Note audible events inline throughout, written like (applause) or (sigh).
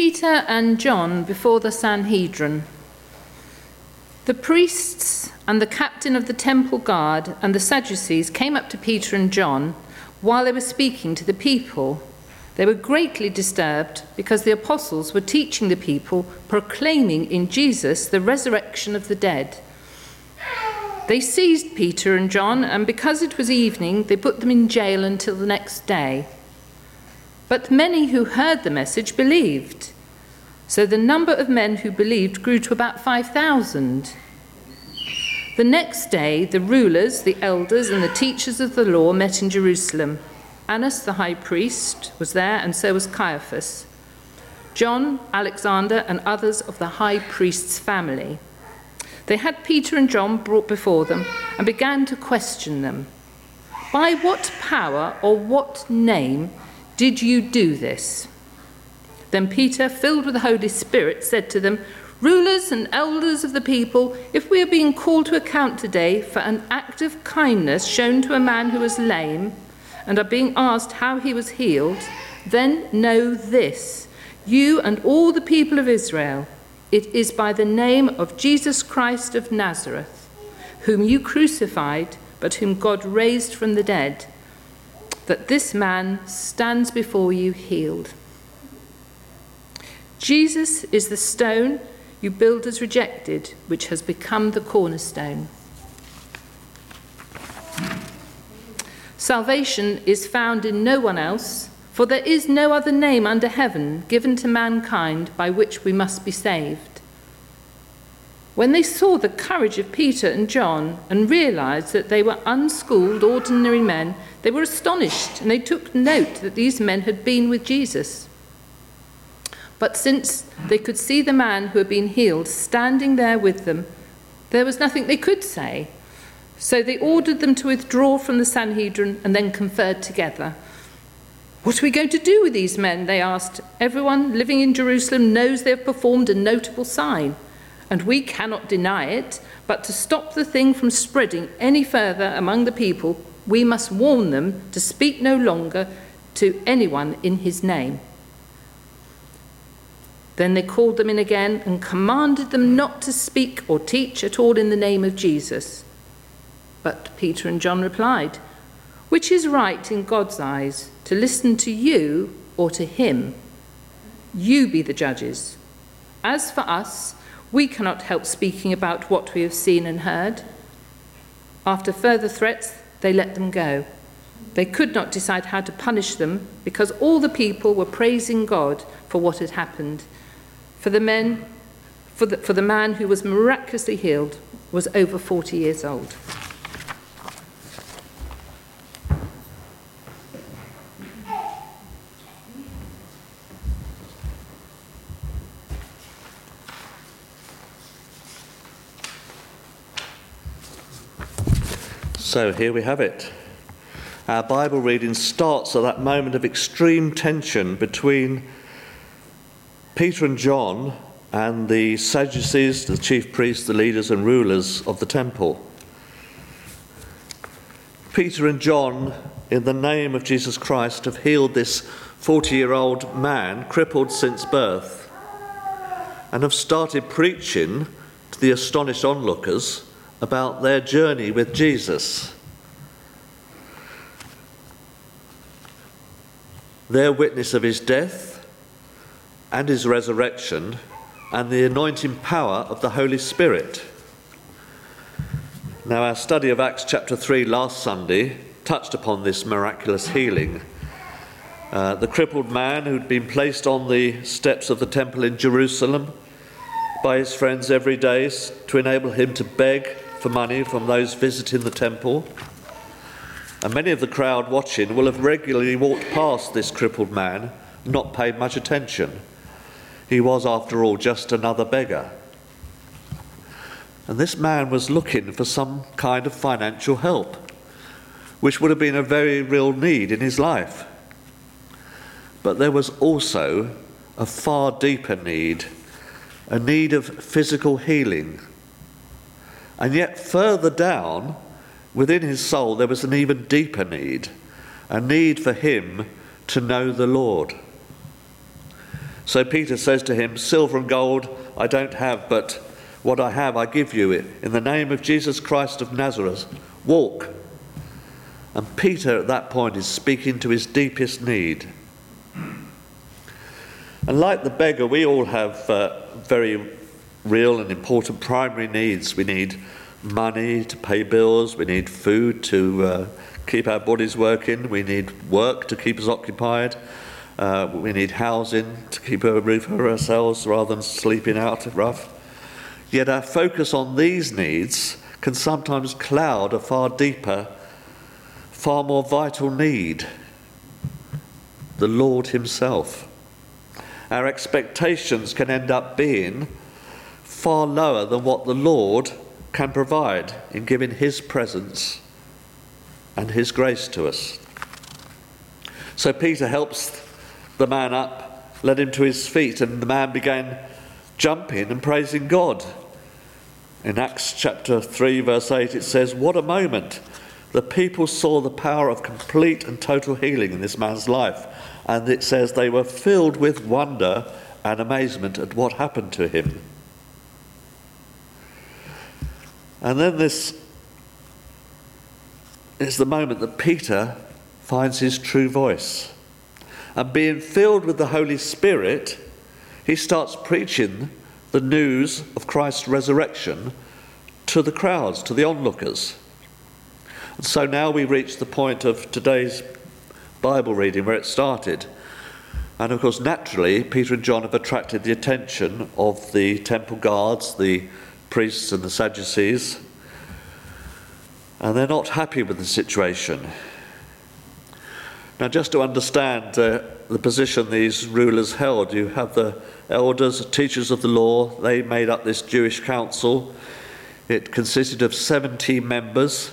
Peter and John before the Sanhedrin. The priests and the captain of the temple guard and the Sadducees came up to Peter and John while they were speaking to the people. They were greatly disturbed because the apostles were teaching the people, proclaiming in Jesus the resurrection of the dead. They seized Peter and John, and because it was evening, they put them in jail until the next day. But many who heard the message believed. So the number of men who believed grew to about 5,000. The next day, the rulers, the elders, and the teachers of the law met in Jerusalem. Annas the high priest was there, and so was Caiaphas. John, Alexander, and others of the high priest's family. They had Peter and John brought before them and began to question them. By what power or what name did you do this? Then Peter, filled with the Holy Spirit, said to them, Rulers and elders of the people, if we are being called to account today for an act of kindness shown to a man who was lame, and are being asked how he was healed, then know this you and all the people of Israel, it is by the name of Jesus Christ of Nazareth, whom you crucified, but whom God raised from the dead that this man stands before you healed. Jesus is the stone you builders rejected, which has become the cornerstone. Salvation is found in no one else, for there is no other name under heaven given to mankind by which we must be saved. When they saw the courage of Peter and John and realized that they were unschooled, ordinary men, they were astonished and they took note that these men had been with Jesus. But since they could see the man who had been healed standing there with them, there was nothing they could say. So they ordered them to withdraw from the Sanhedrin and then conferred together. What are we going to do with these men? They asked. Everyone living in Jerusalem knows they have performed a notable sign and we cannot deny it, but to stop the thing from spreading any further among the people, we must warn them to speak no longer to anyone in his name. Then they called them in again and commanded them not to speak or teach at all in the name of Jesus. But Peter and John replied, Which is right in God's eyes, to listen to you or to him? You be the judges. As for us, we cannot help speaking about what we have seen and heard. After further threats, they let them go. They could not decide how to punish them because all the people were praising God for what had happened. For the men, for the, for the man who was miraculously healed was over 40 years old. So here we have it. Our Bible reading starts at that moment of extreme tension between Peter and John and the Sadducees, the chief priests, the leaders, and rulers of the temple. Peter and John, in the name of Jesus Christ, have healed this 40 year old man, crippled since birth, and have started preaching to the astonished onlookers about their journey with Jesus. Their witness of his death and his resurrection and the anointing power of the Holy Spirit. Now, our study of Acts chapter 3 last Sunday touched upon this miraculous healing. Uh, the crippled man who'd been placed on the steps of the temple in Jerusalem by his friends every day to enable him to beg for money from those visiting the temple. And many of the crowd watching will have regularly walked past this crippled man, not paid much attention. He was, after all, just another beggar. And this man was looking for some kind of financial help, which would have been a very real need in his life. But there was also a far deeper need a need of physical healing and yet, further down within his soul, there was an even deeper need a need for him to know the Lord. So Peter says to him, Silver and gold I don't have, but what I have I give you. In the name of Jesus Christ of Nazareth, walk. And Peter at that point is speaking to his deepest need. And like the beggar, we all have uh, very real and important primary needs. We need money to pay bills, we need food to uh, keep our bodies working, we need work to keep us occupied. Uh, we need housing to keep a roof over ourselves rather than sleeping out rough. Yet our focus on these needs can sometimes cloud a far deeper, far more vital need the Lord Himself. Our expectations can end up being far lower than what the Lord can provide in giving His presence and His grace to us. So Peter helps the man up, led him to his feet, and the man began jumping and praising God. In Acts chapter 3, verse 8, it says, What a moment! The people saw the power of complete and total healing in this man's life. And it says they were filled with wonder and amazement at what happened to him. And then this is the moment that Peter finds his true voice and being filled with the Holy Spirit, he starts preaching the news of Christ's resurrection to the crowds, to the onlookers. And so now we reach the point of today's Bible reading where it started. And of course, naturally, Peter and John have attracted the attention of the temple guards, the priests, and the Sadducees. And they're not happy with the situation. Now, just to understand uh, the position these rulers held, you have the elders, teachers of the law, they made up this Jewish council. It consisted of 70 members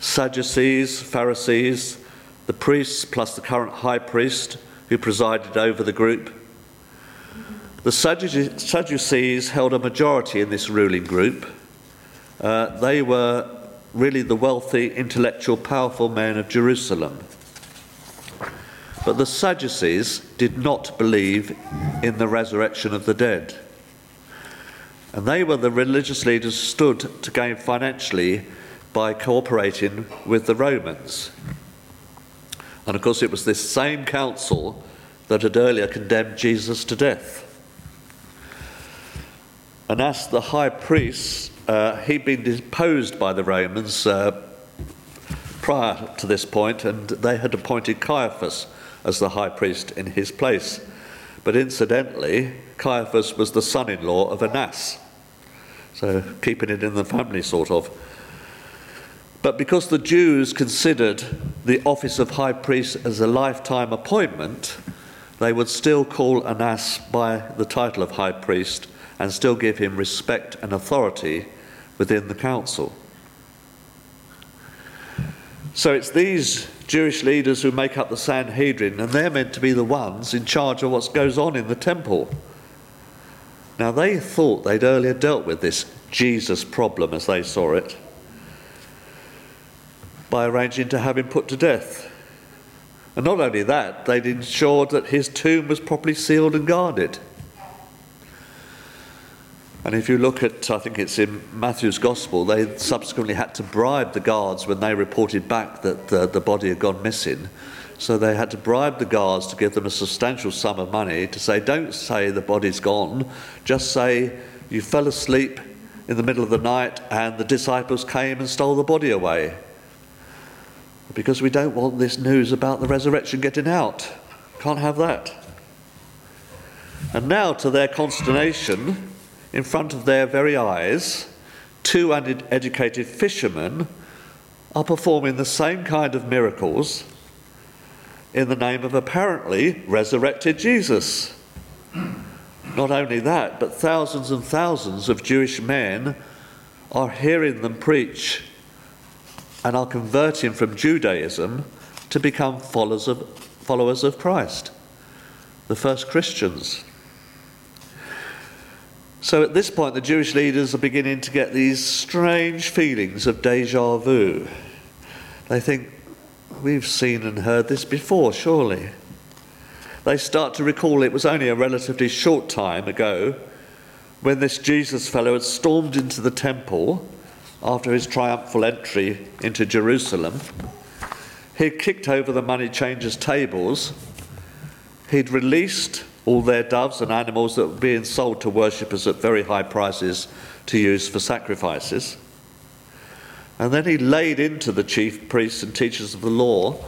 Sadducees, Pharisees, the priests, plus the current high priest who presided over the group. The Sadducees held a majority in this ruling group. Uh, they were really the wealthy, intellectual, powerful men of Jerusalem. But the Sadducees did not believe in the resurrection of the dead. And they were the religious leaders who stood to gain financially by cooperating with the Romans. And of course, it was this same council that had earlier condemned Jesus to death. Annas the high priest, uh, he'd been deposed by the Romans uh, prior to this point, and they had appointed Caiaphas as the high priest in his place. But incidentally, Caiaphas was the son in law of Annas. So keeping it in the family, sort of. But because the Jews considered the office of high priest as a lifetime appointment, they would still call Annas by the title of high priest and still give him respect and authority within the council. So it's these Jewish leaders who make up the Sanhedrin, and they're meant to be the ones in charge of what goes on in the temple. Now, they thought they'd earlier dealt with this Jesus problem, as they saw it, by arranging to have him put to death. And not only that, they'd ensured that his tomb was properly sealed and guarded. And if you look at, I think it's in Matthew's Gospel, they subsequently had to bribe the guards when they reported back that the, the body had gone missing. So they had to bribe the guards to give them a substantial sum of money to say, don't say the body's gone, just say you fell asleep in the middle of the night and the disciples came and stole the body away. Because we don't want this news about the resurrection getting out. Can't have that. And now, to their consternation, in front of their very eyes, two uneducated fishermen are performing the same kind of miracles in the name of apparently resurrected Jesus. Not only that, but thousands and thousands of Jewish men are hearing them preach and are converting from Judaism to become followers of, followers of Christ, the first Christians. So at this point, the Jewish leaders are beginning to get these strange feelings of deja vu. They think, we've seen and heard this before, surely. they start to recall it was only a relatively short time ago when this Jesus fellow had stormed into the temple after his triumphal entry into Jerusalem. He'd kicked over the money changers' tables. He'd released all their doves and animals that were being sold to worshippers at very high prices to use for sacrifices. And then he laid into the chief priests and teachers of the law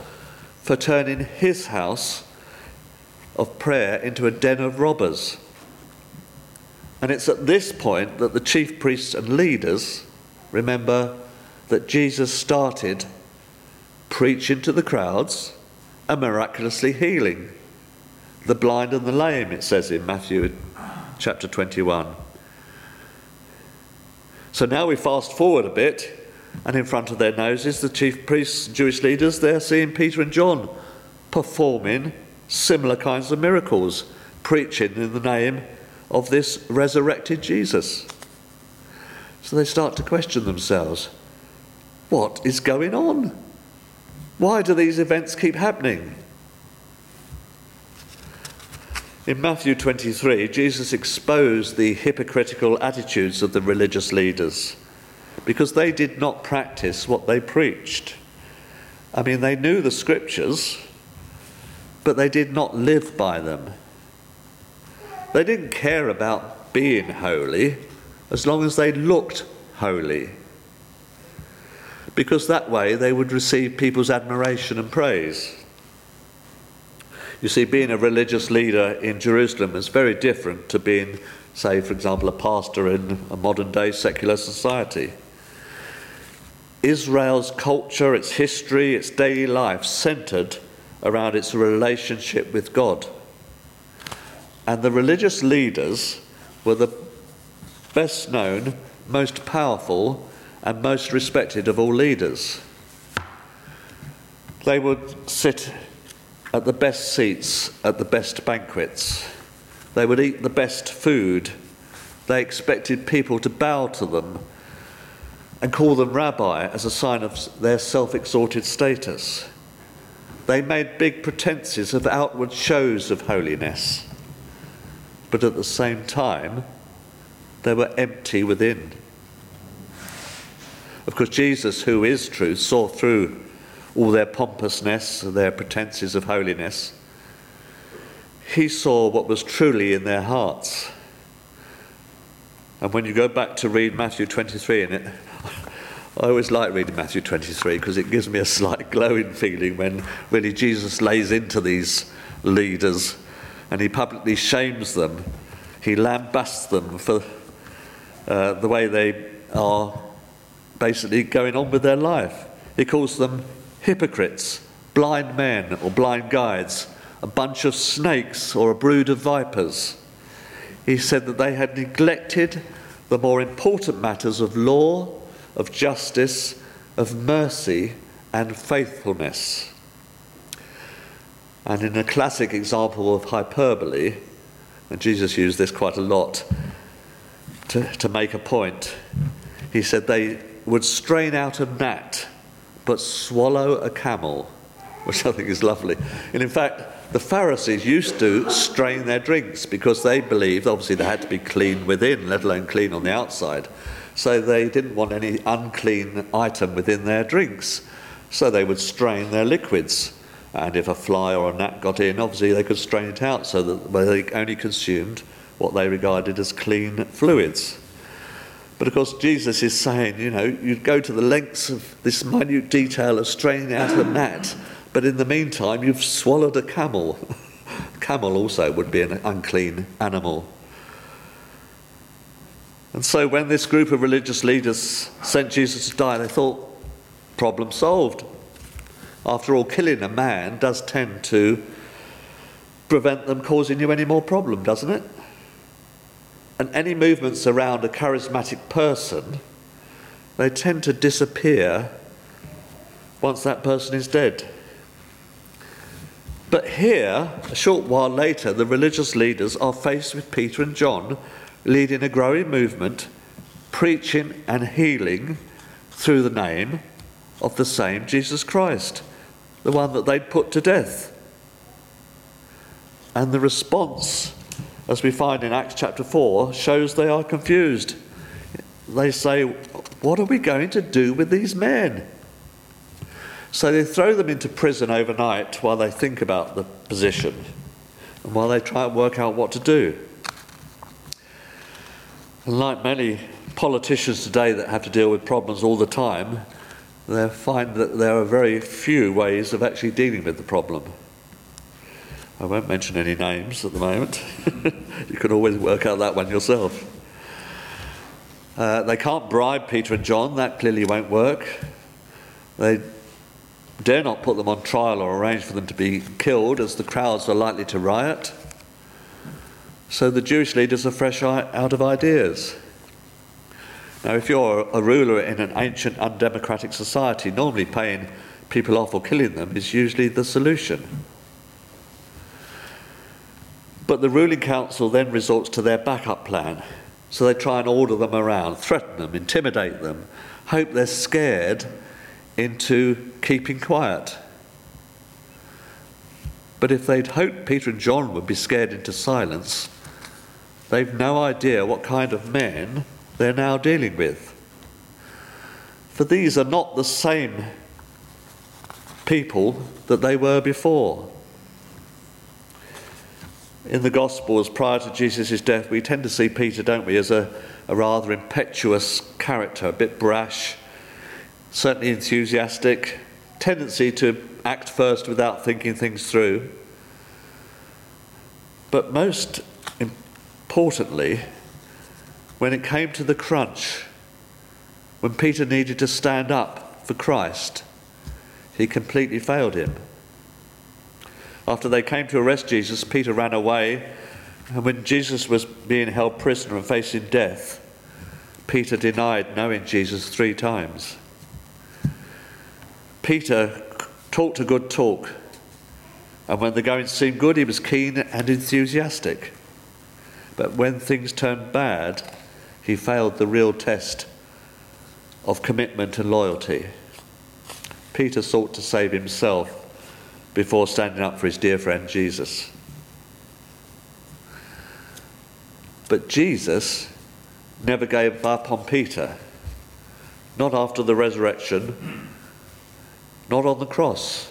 for turning his house of prayer into a den of robbers. And it's at this point that the chief priests and leaders remember that Jesus started preaching to the crowds and miraculously healing the blind and the lame, it says in Matthew chapter 21. So now we fast forward a bit, and in front of their noses, the chief priests, Jewish leaders, they're seeing Peter and John performing similar kinds of miracles, preaching in the name of this resurrected Jesus. So they start to question themselves what is going on? Why do these events keep happening? In Matthew 23, Jesus exposed the hypocritical attitudes of the religious leaders because they did not practice what they preached. I mean, they knew the scriptures, but they did not live by them. They didn't care about being holy as long as they looked holy, because that way they would receive people's admiration and praise. You see, being a religious leader in Jerusalem is very different to being, say, for example, a pastor in a modern day secular society. Israel's culture, its history, its daily life centered around its relationship with God. And the religious leaders were the best known, most powerful, and most respected of all leaders. They would sit at the best seats at the best banquets. They would eat the best food. They expected people to bow to them and call them rabbi as a sign of their self exalted status. They made big pretenses of outward shows of holiness, but at the same time, they were empty within. Of course, Jesus, who is truth, saw through all their pompousness, their pretenses of holiness. He saw what was truly in their hearts. And when you go back to read Matthew 23 in it, (laughs) I always like reading Matthew 23 because it gives me a slight (laughs) glowing feeling when really Jesus lays into these leaders and he publicly shames them. He lambasts them for uh, the way they are basically going on with their life. He calls them hypocrites, blind men or blind guides, a bunch of snakes or a brood of vipers. He said that they had neglected the more important matters of law of justice, of mercy, and faithfulness. And in a classic example of hyperbole, and Jesus used this quite a lot to, to make a point, he said they would strain out a gnat but swallow a camel, which I think is lovely. And in fact, the Pharisees used to strain their drinks because they believed, obviously, they had to be clean within, let alone clean on the outside. So they didn't want any unclean item within their drinks. So they would strain their liquids. And if a fly or a gnat got in, obviously they could strain it out so that they only consumed what they regarded as clean fluids. But of course, Jesus is saying, you know, you go to the lengths of this minute detail of straining out a gnat, but in the meantime, you've swallowed a camel. (laughs) camel also would be an unclean animal. And so when this group of religious leaders sent Jesus to die, they thought, problem solved. After all, killing a man does tend to prevent them causing you any more problem, doesn't it? And any movements around a charismatic person, they tend to disappear once that person is dead. But here, a short while later, the religious leaders are faced with Peter and John leading a growing movement, preaching and healing through the name of the same Jesus Christ, the one that they'd put to death. And the response, as we find in Acts chapter 4, shows they are confused. They say, What are we going to do with these men? So they throw them into prison overnight while they think about the position and while they try and work out what to do. And like many politicians today that have to deal with problems all the time, they find that there are very few ways of actually dealing with the problem. I won't mention any names at the moment. (laughs) you can always work out that one yourself. Uh, they can't bribe Peter and John, that clearly won't work. They dare not put them on trial or arrange for them to be killed, as the crowds are likely to riot. So the Jewish leaders are fresh out of ideas. Now, if you're a ruler in an ancient undemocratic society, normally paying people off or killing them is usually the solution. But the ruling council then resorts to their backup plan. So they try and order them around, threaten them, intimidate them, hope they're scared into keeping quiet. But if they'd hoped Peter and John would be scared into silence, they've no idea what kind of men they're now dealing with. For these are not the same people that they were before in the Gospels prior to Jesus' death, we tend to see Peter, don't we, as a, a rather impetuous character, a bit brash, certainly enthusiastic, tendency to act first without thinking things through. But most importantly, when it came to the crunch, when Peter needed to stand up for Christ, he completely failed him. After they came to arrest Jesus, Peter ran away. And when Jesus was being held prisoner and facing death, Peter denied knowing Jesus three times. Peter talked a good talk, and when the going seemed good, he was keen and enthusiastic. But when things turned bad, he failed the real test of commitment and loyalty. Peter sought to save himself before standing up for his dear friend Jesus. But Jesus never gave up on Peter, not after the resurrection, not on the cross.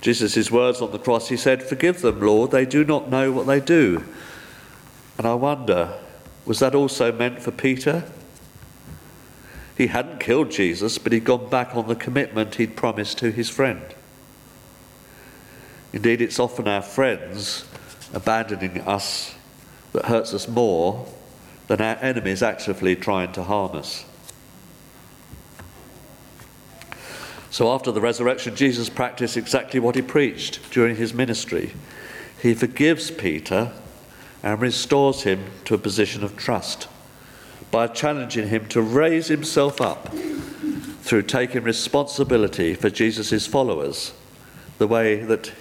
Jesus' words on the cross, he said, Forgive them, Lord, they do not know what they do. And I wonder, was that also meant for Peter? He hadn't killed Jesus, but he'd gone back on the commitment he'd promised to his friend. Indeed, it's often our friends abandoning us that hurts us more than our enemies actively trying to harm us. So, after the resurrection, Jesus practiced exactly what he preached during his ministry. He forgives Peter and restores him to a position of trust by challenging him to raise himself up through taking responsibility for Jesus' followers the way that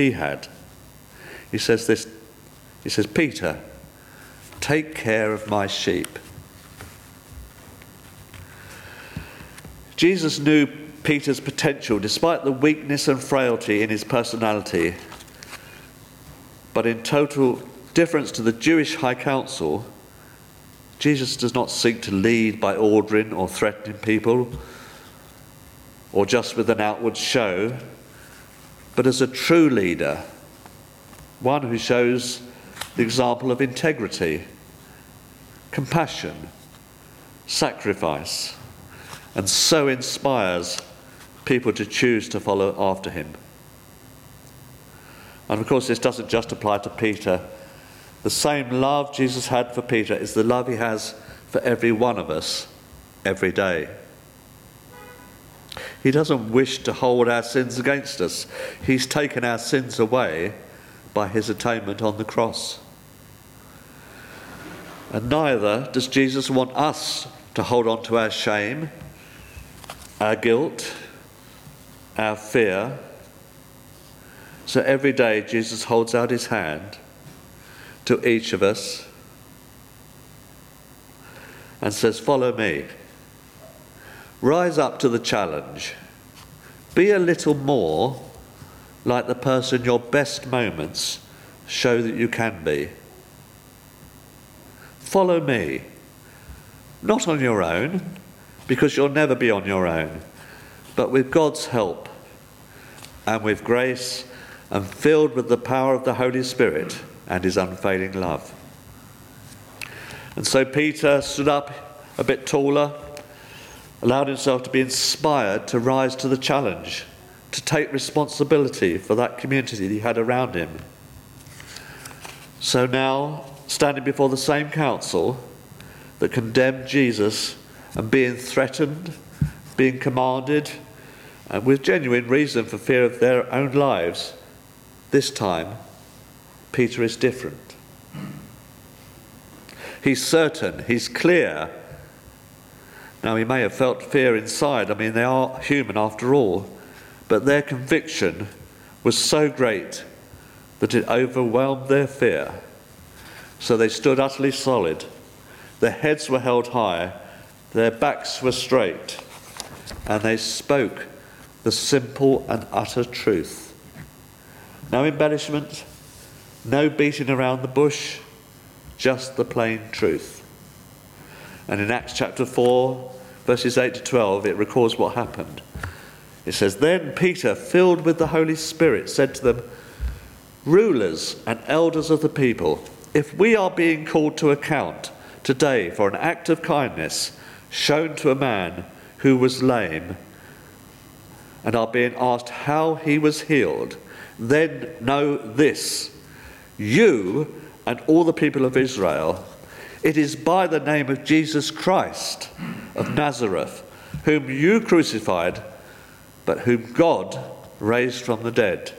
he had. He says this, he says, Peter, take care of my sheep. Jesus knew Peter's potential despite the weakness and frailty in his personality. But in total difference to the Jewish high council, Jesus does not seek to lead by ordering or threatening people or just with an outward show but as a true leader, one who shows the example of integrity, compassion, sacrifice, and so inspires people to choose to follow after him. And of course, this doesn't just apply to Peter. The same love Jesus had for Peter is the love he has for every one of us every day. He doesn't wish to hold our sins against us. He's taken our sins away by his atonement on the cross. And neither does Jesus want us to hold on to our shame, our guilt, our fear. So every day, Jesus holds out his hand to each of us and says, Follow me. Rise up to the challenge. Be a little more like the person your best moments show that you can be. Follow me, not on your own, because you'll never be on your own, but with God's help and with grace and filled with the power of the Holy Spirit and his unfailing love. And so Peter stood up a bit taller, allowed himself to be inspired to rise to the challenge, to take responsibility for that community that he had around him. So now, standing before the same council that condemned Jesus and being threatened, being commanded, and with genuine reason for fear of their own lives, this time Peter is different. He's certain, he's clear. Now, he may have felt fear inside. I mean, they are human after all. But their conviction was so great that it overwhelmed their fear. So they stood utterly solid. Their heads were held high, their backs were straight, and they spoke the simple and utter truth. No embellishment, no beating around the bush, just the plain truth. And in Acts chapter 4, verses 8 to 12, it records what happened. It says, Then Peter, filled with the Holy Spirit, said to them, Rulers and elders of the people, if we are being called to account today for an act of kindness shown to a man who was lame, and are being asked how he was healed, then know this you and all the people of Israel, it is by the name of Jesus Christ of Nazareth, whom you crucified, but whom God raised from the dead,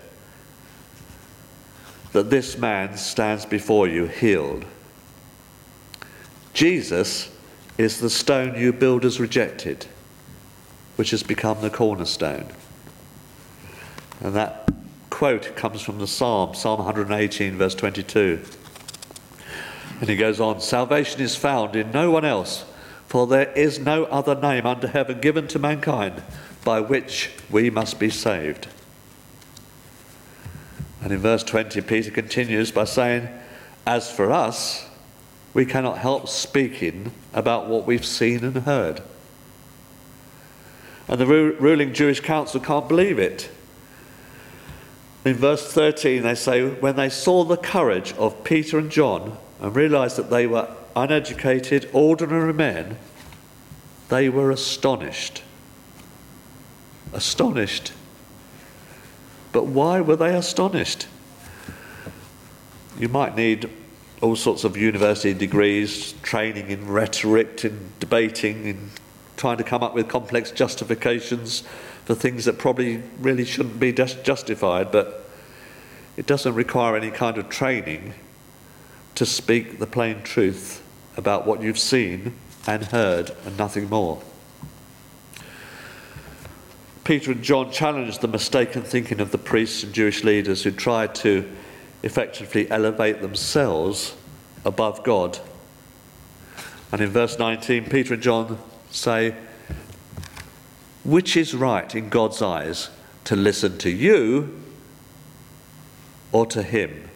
that this man stands before you healed. Jesus is the stone you builders rejected, which has become the cornerstone. And that quote comes from the Psalm, Psalm 118, verse 22. And he goes on Salvation is found in no one else, for there is no other name under heaven given to mankind by which we must be saved. And in verse 20, Peter continues by saying, As for us, we cannot help speaking about what we've seen and heard. And the ruling Jewish council can't believe it. In verse 13, they say, When they saw the courage of Peter and John and realized that they were uneducated, ordinary men, they were astonished. Astonished. But why were they astonished? You might need all sorts of university degrees, training in rhetoric, in debating, in trying to come up with complex justifications for things that probably really shouldn't be justified, but it doesn't require any kind of training to speak the plain truth about what you've seen and heard and nothing more. Peter and John challenged the mistaken thinking of the priests and Jewish leaders who tried to effectively elevate themselves above God. And in verse 19, Peter and John say, Which is right in God's eyes, to listen to you or to him?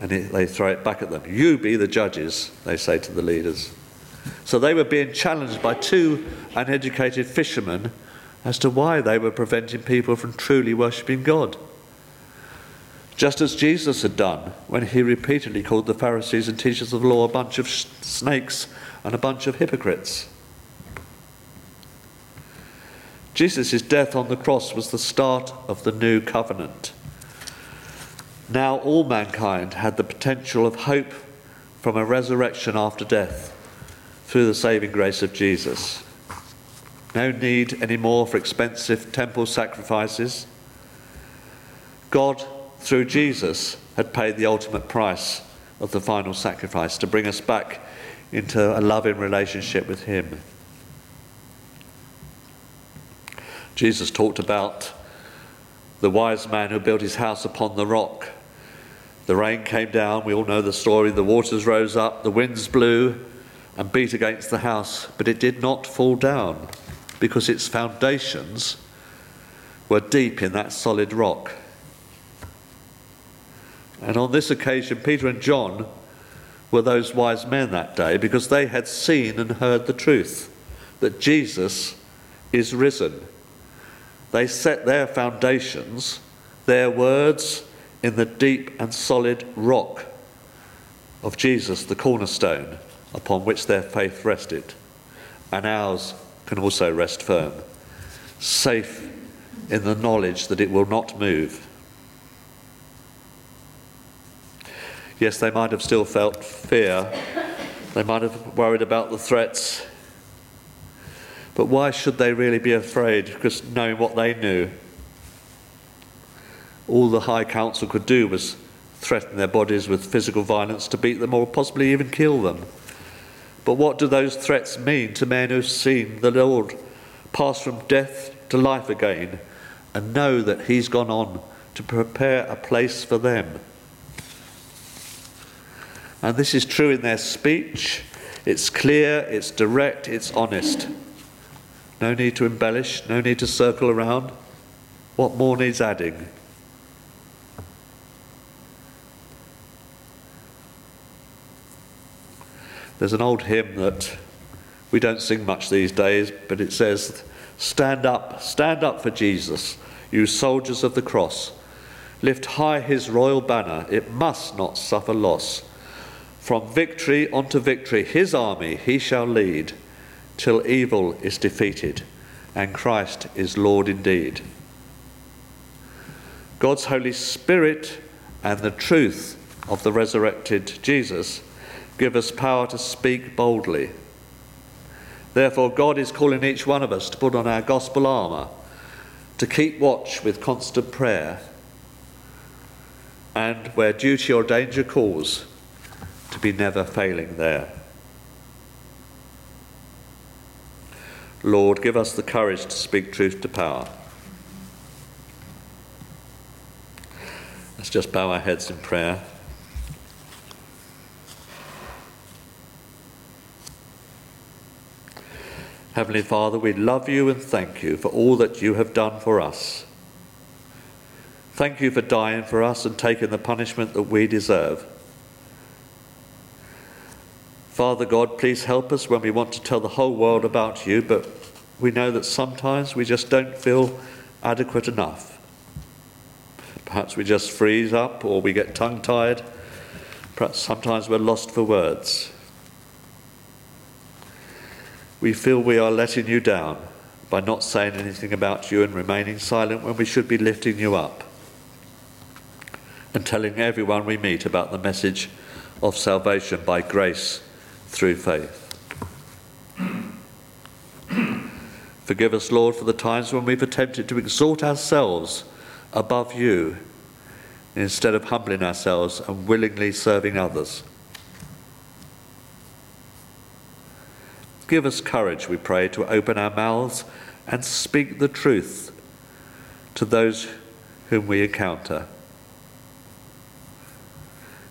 And they throw it back at them. You be the judges, they say to the leaders. So they were being challenged by two uneducated fishermen as to why they were preventing people from truly worshipping God. Just as Jesus had done when he repeatedly called the Pharisees and teachers of the law a bunch of snakes and a bunch of hypocrites. Jesus' death on the cross was the start of the new covenant. Now all mankind had the potential of hope from a resurrection after death through the saving grace of Jesus. No need anymore for expensive temple sacrifices. God, through Jesus, had paid the ultimate price of the final sacrifice to bring us back into a loving relationship with Him. Jesus talked about the wise man who built his house upon the rock. The rain came down, we all know the story. The waters rose up, the winds blew and beat against the house, but it did not fall down because its foundations were deep in that solid rock. And on this occasion, Peter and John were those wise men that day because they had seen and heard the truth that Jesus is risen. They set their foundations, their words, in the deep and solid rock of Jesus, the cornerstone upon which their faith rested. And ours can also rest firm, safe in the knowledge that it will not move. Yes, they might have still felt fear, they might have worried about the threats, but why should they really be afraid? Because knowing what they knew, all the High Council could do was threaten their bodies with physical violence to beat them or possibly even kill them. But what do those threats mean to men who've seen the Lord pass from death to life again and know that He's gone on to prepare a place for them? And this is true in their speech. It's clear, it's direct, it's honest. No need to embellish, no need to circle around. What more needs adding? There's an old hymn that we don't sing much these days, but it says, Stand up, stand up for Jesus, you soldiers of the cross. Lift high his royal banner, it must not suffer loss. From victory unto victory, his army he shall lead, till evil is defeated and Christ is Lord indeed. God's Holy Spirit and the truth of the resurrected Jesus give us power to speak boldly. Therefore, God is calling each one of us to put on our gospel armour, to keep watch with constant prayer, and where duty or danger calls, to be never failing there. Lord, give us the courage to speak truth to power. Let's just bow our heads in prayer. Heavenly Father, we love you and thank you for all that you have done for us. Thank you for dying for us and taking the punishment that we deserve. Father God, please help us when we want to tell the whole world about you, but we know that sometimes we just don't feel adequate enough. Perhaps we just freeze up or we get tongue tied. Perhaps sometimes we're lost for words we feel we are letting you down by not saying anything about you and remaining silent when we should be lifting you up and telling everyone we meet about the message of salvation by grace through faith. Forgive us, Lord, for the times when we've attempted to exalt ourselves above you instead of humbling ourselves and willingly serving others. Give us courage, we pray, to open our mouths and speak the truth to those whom we encounter.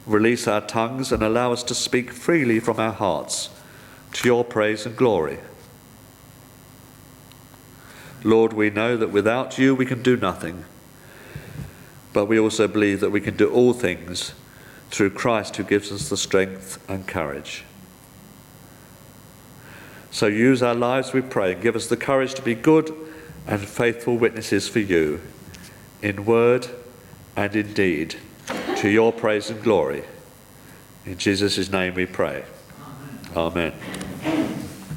Release our tongues and allow us to speak freely from our hearts to your praise and glory. Lord, we know that without you we can do nothing, but we also believe that we can do all things through Christ who gives us the strength and courage. So use our lives, we pray, give us the courage to be good and faithful witnesses for you, in word and in deed, to your praise and glory. In Jesus' name we pray. Amen. Amen.